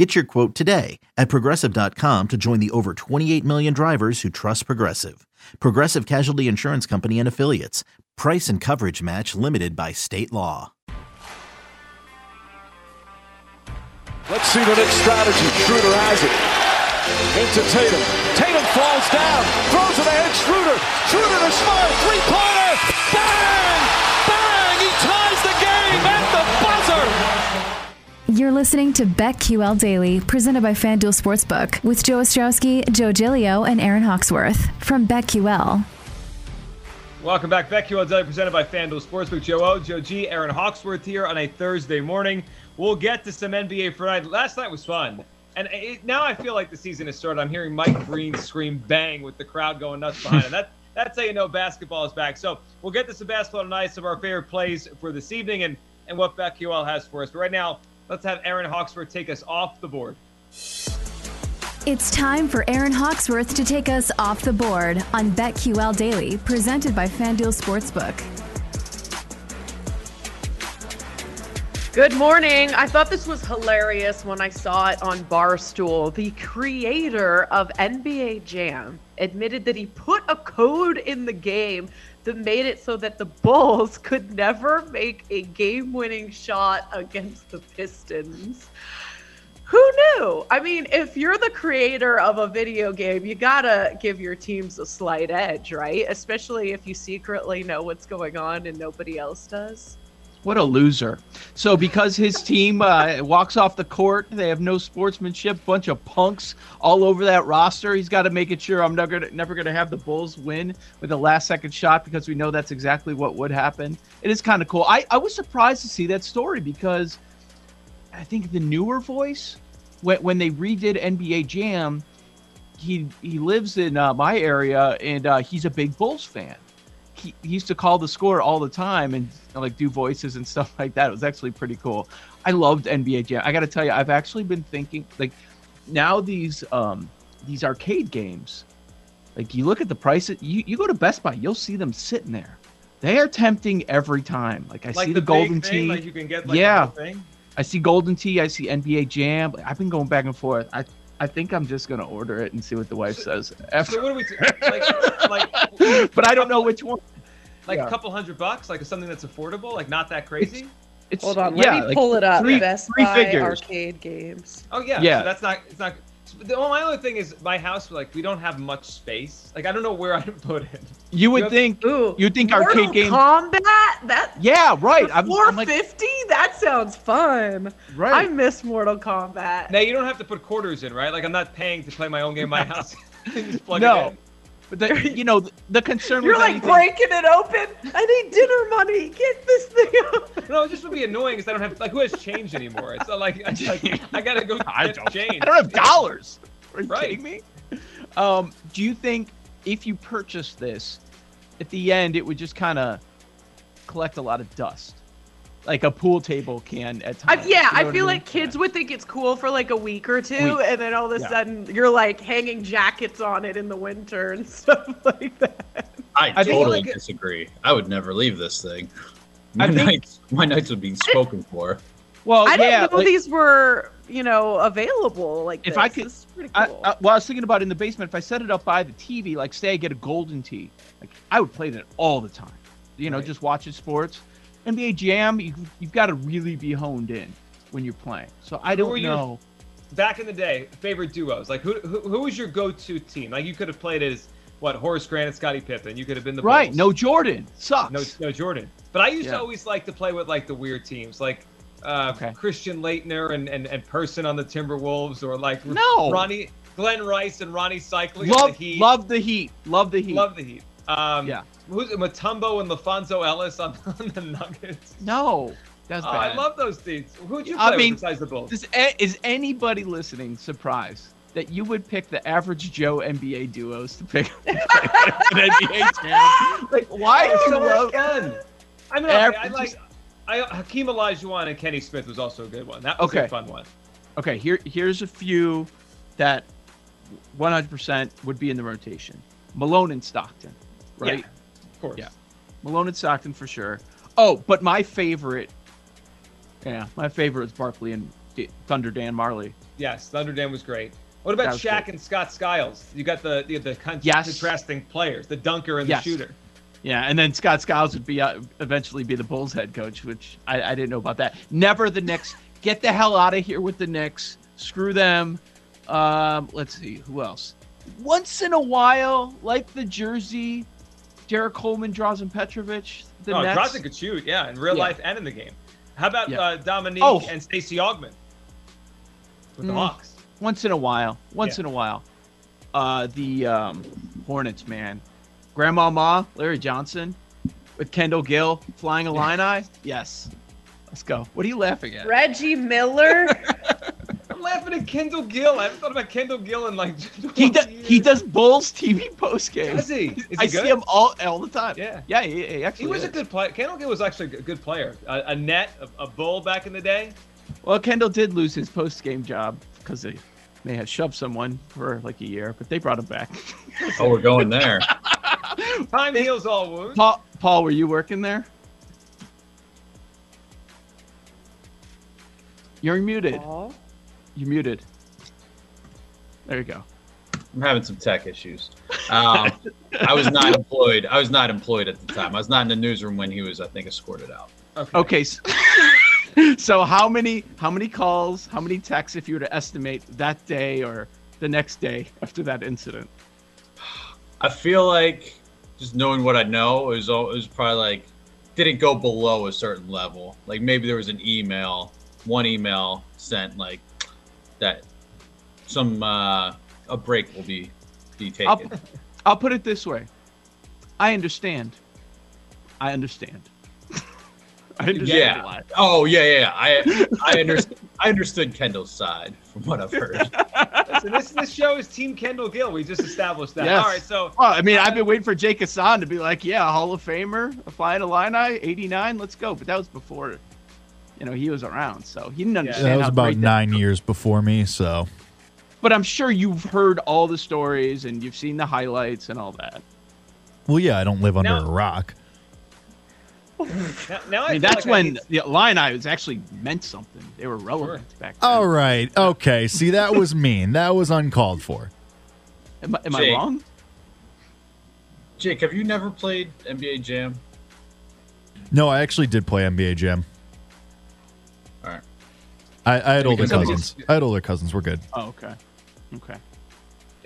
Get your quote today at progressive.com to join the over 28 million drivers who trust Progressive. Progressive Casualty Insurance Company and Affiliates. Price and coverage match limited by state law. Let's see the next strategy. Schroeder has it. Into Tatum. Tatum falls down. Throws it ahead. Schroeder. Schroeder to Smart. Three-pointer. Bang! Bang! You're listening to BetQL Daily, presented by FanDuel Sportsbook, with Joe Ostrowski, Joe Gilio, and Aaron Hawksworth from BetQL. Welcome back. BetQL Daily, presented by FanDuel Sportsbook. Joe O, Joe G, Aaron Hawksworth here on a Thursday morning. We'll get to some NBA for tonight. Last night was fun. And it, now I feel like the season has started. I'm hearing Mike Breen scream bang with the crowd going nuts behind him. That, that's how you know basketball is back. So we'll get to some basketball tonight, some of our favorite plays for this evening, and, and what BetQL has for us. But right now, let's have Aaron Hawksworth take us off the board. It's time for Aaron Hawksworth to take us off the board on BetQL Daily, presented by FanDuel Sportsbook. Good morning. I thought this was hilarious when I saw it on Barstool. The creator of NBA Jam admitted that he put a code in the game that made it so that the Bulls could never make a game winning shot against the Pistons. Who knew? I mean, if you're the creator of a video game, you gotta give your teams a slight edge, right? Especially if you secretly know what's going on and nobody else does. What a loser. So because his team uh, walks off the court, they have no sportsmanship, bunch of punks all over that roster. He's got to make it sure I'm never gonna, never going to have the Bulls win with a last second shot because we know that's exactly what would happen. It is kind of cool. I, I was surprised to see that story because I think the newer voice, when, when they redid NBA Jam, he he lives in uh, my area and uh, he's a big Bulls fan he, he used to call the score all the time and like do voices and stuff like that. It was actually pretty cool. I loved NBA Jam. I got to tell you, I've actually been thinking like now these um these arcade games, like you look at the price. You you go to Best Buy, you'll see them sitting there. They are tempting every time. Like I like see the, the, Golden thing, Tee. Like you can get like Yeah. thing. I see Golden Tee. I see NBA Jam. I've been going back and forth. I I think I'm just gonna order it and see what the wife says. After, So what are we t- like? Like, but I don't know which one. like Yeah. a couple hundred bucks, like something that's affordable, like not that crazy. It's Hold on, yeah, let me like pull it up. three- Best three Buy figures. arcade games. Oh yeah, Yeah. So that's not. It's not. The, well, my only thing is my house. Like we don't have much space. Like I don't know where I'd put it. You would Yep. think. Ooh, You'd think Mortal arcade games. Kombat. That Yeah, right. I'm, four I'm like, that sounds fun. right. I miss Mortal Kombat. Now you don't have to put quarters in, right? Like I'm not paying to play my own game in my house. Just plug No. It in. But the, you know, the, the concern You're with like anything- breaking it open. I need dinner money. Get this thing open. No, it just would be annoying because I don't have like who has change anymore. It's not like, I, like I gotta go I don't, change. I don't have dollars. Are you Right. kidding me? Um, do you think if you purchase this, at the end it would just kind of collect a lot of dust, like a pool table can at I, times? yeah, You know I what feel mean? like kids would think it's cool for like a week or two, Week. and then all of a Yeah. sudden you're like hanging jackets on it in the winter and stuff like that. I, I totally like- disagree. I would never leave this thing. My think- nights, my nights would be spoken for. Well, I didn't yeah. know like- these were, you know, available like If this. I could- This is pretty I, cool. I, well, I was thinking about it in the basement. If I set it up by the TV, like say I get a golden tee, like I would play that all the time. You know, just watching sports. NBA Jam, you, you've got to really be honed in when you're playing. So I don't were your- know. Back in the day, favorite duos. Like who who, who was your go-to team? Like you could have played as what Horace Grant and Scottie Pippen. You could have been the Right? Bulls. No Jordan sucks. no no Jordan. But I used Yeah. to always like to play with like the weird teams, like uh, Okay. Christian Laettner and, and and Person on the Timberwolves, or like No. Ronnie Glen Rice and Rony Seikaly. love, the Heat. love the Heat. Love the Heat. love the Heat. Um, Yeah. Who's Mutombo and LaPhonso Ellis on, on the Nuggets? No, that's Oh, bad. I love those teams. Who'd you I play mean, besides the Bulls? Is, is anybody listening surprised that you would pick the average Joe NBA duos to pick an NBA jam. Like, why do Oh, so much love? fun. I mean, okay, I Average- like. I, Hakeem Olajuwon and Kenny Smith was also a good one. That was Okay. a fun one. Okay, here here's a few that 100% would be in the rotation. Malone and Stockton, right? Yeah, of course. Yeah. Malone and Stockton for sure. Oh, but my favorite, yeah, my favorite is Barkley and Thunder Dan Majerle. Yes, Thunder Dan was great. What about Shaq great. and Scott Skiles? You got the the, the Yes. contrasting players, the dunker and Yes. the shooter. Yeah, and then Scott Skiles would be uh, eventually be the Bulls head coach, which I, I didn't know about that. Never the Knicks. Get the hell out of here with the Knicks. Screw them. Um, let's see who else. Once in a while, like the jersey, Derrick Coleman, Drazen Petrovic. The oh, Nets. Drazen could shoot, yeah, in real Yeah. life and in the game. How about Yeah. uh, Dominique Oh. and Stacey Augmon with the Mm. Hawks? Once in a while. Once Yeah. in a while. Uh, the um, Hornets, man. Grandmama, Larry Johnson, with Kendall Gill Flying Illini. Yes. Let's go. What are you laughing at? Reggie Miller. I'm laughing at Kendall Gill. I haven't thought about Kendall Gill in like He does. years. He does Bulls TV post game. Does he? Is he I good? see him all all the time. Yeah. Yeah. He, he actually. He was a good player. Kendall Gill was actually a good player. A, a net, a, a bull back in the day. Well, Kendall did lose his post game job because they may have shoved someone for like a year, but they brought him back. Oh, we're going there. Time heals all wounds. Paul, Paul, were you working there? You're muted. Aw. You're muted. There you go. I'm having some tech issues. Um, I was not employed. I was not employed at the time. I was not in the newsroom when he was, I think, escorted out. Okay. Okay. So, so how many how many calls, how many texts, if you were to estimate that day or the next day after that incident? I feel like just knowing what I know, it was, al- it was probably like didn't go below a certain level. Like maybe there was an email, one email sent like that some uh, a break will be be I'll, taken. I'll put it this way. I understand. I understand. I understand a Yeah. lot. Oh yeah, yeah. yeah. I I understood. I understood Kendall's side from what I've heard. so this this show is Team Kendall Gill. We just established that. Yes. All right, so Well, I mean, I've been waiting for Jake Hassan to be like, yeah, Hall of Famer, a flying Illini, 89, let's go. But that was before, you know, he was around. So he didn't understand that was how about great that- nine years before me, so But I'm sure you've heard all the stories and you've seen the highlights and all that. well, yeah, I don't live under Now- a rock. now, now I, I mean, that's like I when need- the Illini was actually meant something. They were relevant back then. All right, okay. See, that was mean. That was uncalled for. Am, I- am I wrong? Jake, have you never played NBA Jam? No, I actually did play NBA Jam. All right. I, I had older Because cousins. I had older cousins. We're good. Oh, okay. Okay. I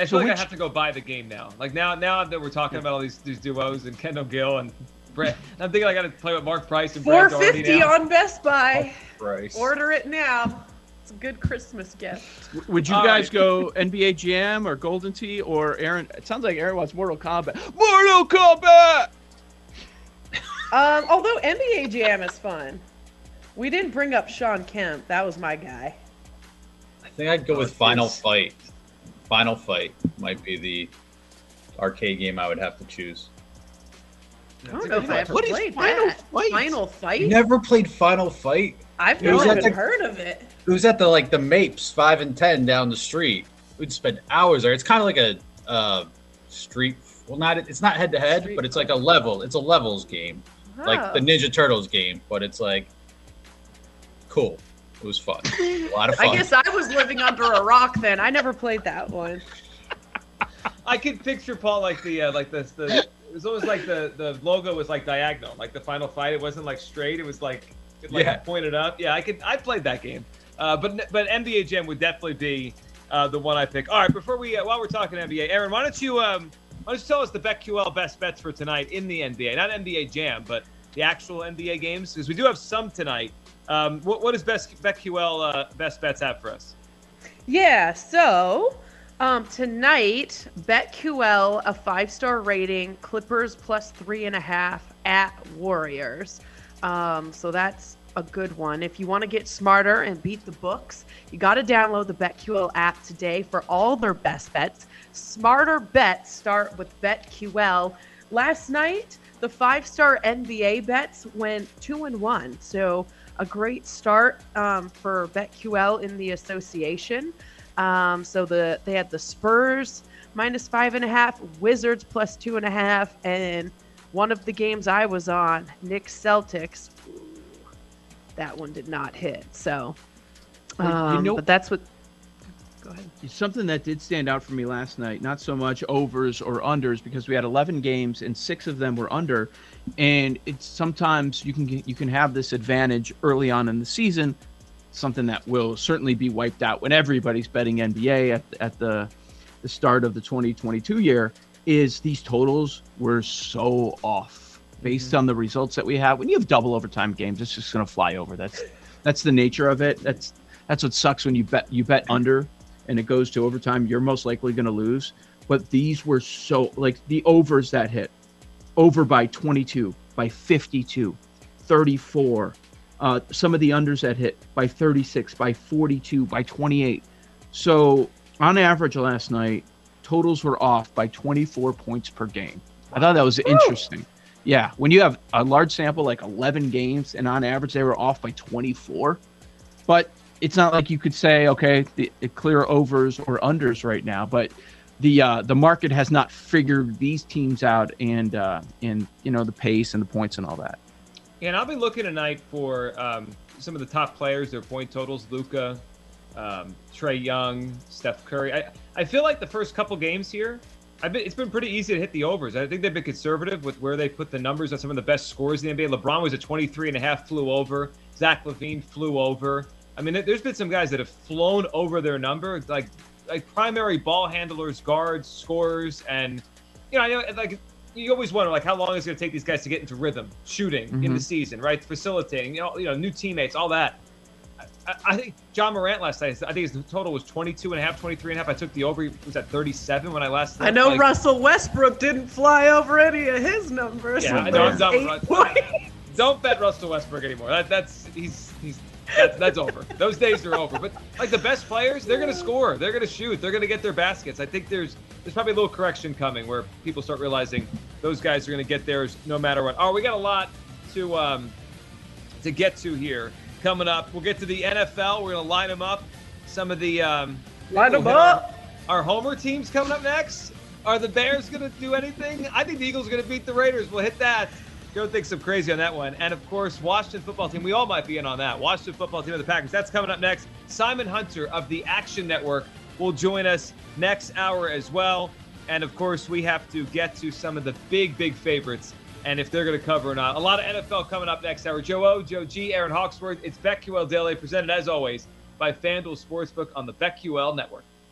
feel So like I have to go buy the game now. Like now, now that we're talking about all these these duos and Kendall Gill and Brett, I'm thinking I got to play with Mark Price and Brad Daugherty 450 now. on Best Buy. Christ. Order it now. It's a good Christmas gift. W- Would you All guys right. go NBA Jam or Golden Tee or Aaron? It sounds like Aaron wants Mortal Kombat. Mortal Kombat! Um, although NBA Jam is fun. We didn't bring up Shawn Kemp. That was my guy. I think I'd go with Final Fight. Final Fight might be the arcade game I would have to choose. I don't know if I ever What is played Final that. Fight? Final Fight? You never played Final Fight? I've never even the- heard of it. It was at the like the Mapes five and ten down the street. We'd spend hours there. It's kind of like a uh, street. Well, not it's not head to head, but it's like a level. It's a levels game, like the Oh. Ninja Turtles game, but it's like cool. It was fun. A lot of fun. I guess I was living under a rock then. I never played that one. I could picture Paul like the uh, like the the. It was always like the the logo was like diagonal, like the final fight. It wasn't like straight. It was like it, like Yeah. pointed up. Yeah, I could. I played that game. Uh, but but NBA Jam would definitely be uh, the one I pick. All right, before we uh, while we're talking NBA, Aaron, why don't you um why don't you tell us the BetQL best bets for tonight in the NBA, not NBA Jam, but the actual NBA games because we do have some tonight. Um, what what does best BetQL uh, best bets have for us? Yeah, so um, tonight, BetQL, a five star rating, Clippers plus three and a half at Warriors. Um, so that's a good one. If you want to get smarter and beat the books, you got to download the BetQL app today for all their best bets. Smarter bets start with BetQL. Last night, the five-star NBA bets went two and one, so a great start um, for BetQL in the association. Um, so the they had the Spurs minus five and a half, Wizards plus two and a half, and one of the games I was on, Knicks Celtics, that one did not hit. So, um, you know, but that's what. Go ahead. Something that did stand out for me last night, not so much overs or unders, because we had 11 games and six of them were under, and it's sometimes you can you can have this advantage early on in the season, something that will certainly be wiped out when everybody's betting NBA at at the the start of the 2022 year. Is these totals were so off based mm-hmm. on the results that we have. When you have double overtime games, it's just going to fly over. That's that's the nature of it. That's that's what sucks when you bet you bet under and it goes to overtime. You're most likely going to lose. But these were so like the overs that hit over by 22, by 52, 34. Uh, some of the unders that hit by 36, by 42, by 28. So on average last night, totals were off by 24 points per game. I thought that was interesting. Yeah, when you have a large sample like 11 games and on average they were off by 24, but it's not like you could say okay, the, the clear overs or unders right now, but the uh, the market has not figured these teams out and uh, and you know the pace and the points and all that. And I'll be looking tonight for um, some of the top players, their point totals. Luka, um, Trae Young, Steph Curry. I, I feel like the first couple games here, I've been, it's been pretty easy to hit the overs. I think they've been conservative with where they put the numbers on some of the best scores in the NBA. LeBron was at 23 and a half, flew over. Zach LaVine flew over. I mean, there's been some guys that have flown over their number, like like primary ball handlers, guards, scorers, and you know, I know like you always wonder like how long is it going to take these guys to get into rhythm, shooting mm-hmm. in the season, right? Facilitating, you know, you know, new teammates, all that. I, I, think Ja Morant last night, I think his total was 22 and a half, 23 and a half. I took the over. He was at 37 when I last. I know like, Russell Westbrook didn't fly over any of his numbers. Yeah, I know. I'm done. Don't bet Russell Westbrook anymore. That, that's he's he's that's, that's over. Those days are over. But like the best players, they're gonna score. They're gonna shoot. They're gonna get their baskets. I think there's there's probably a little correction coming where people start realizing those guys are gonna get theirs no matter what. Oh, we got a lot to um to get to here coming up. We'll get to the NFL. We're going to line them up. Some of the um, line them up. Our, our, Homer teams coming up next. Are the Bears going to do anything? I think the Eagles are going to beat the Raiders. We'll hit that. Joe thinks I'm crazy on that one. And of course, Washington football team. We all might be in on that. Washington football team of the Packers. That's coming up next. Simon Hunter of the Action Network will join us next hour as well. And of course, we have to get to some of the big, big favorites and if they're going to cover or not. A lot of NFL coming up next hour. Joe O, Joe G, Aaron Hawksworth. It's BetQL Daily, presented as always by FanDuel Sportsbook on the BetQL Network.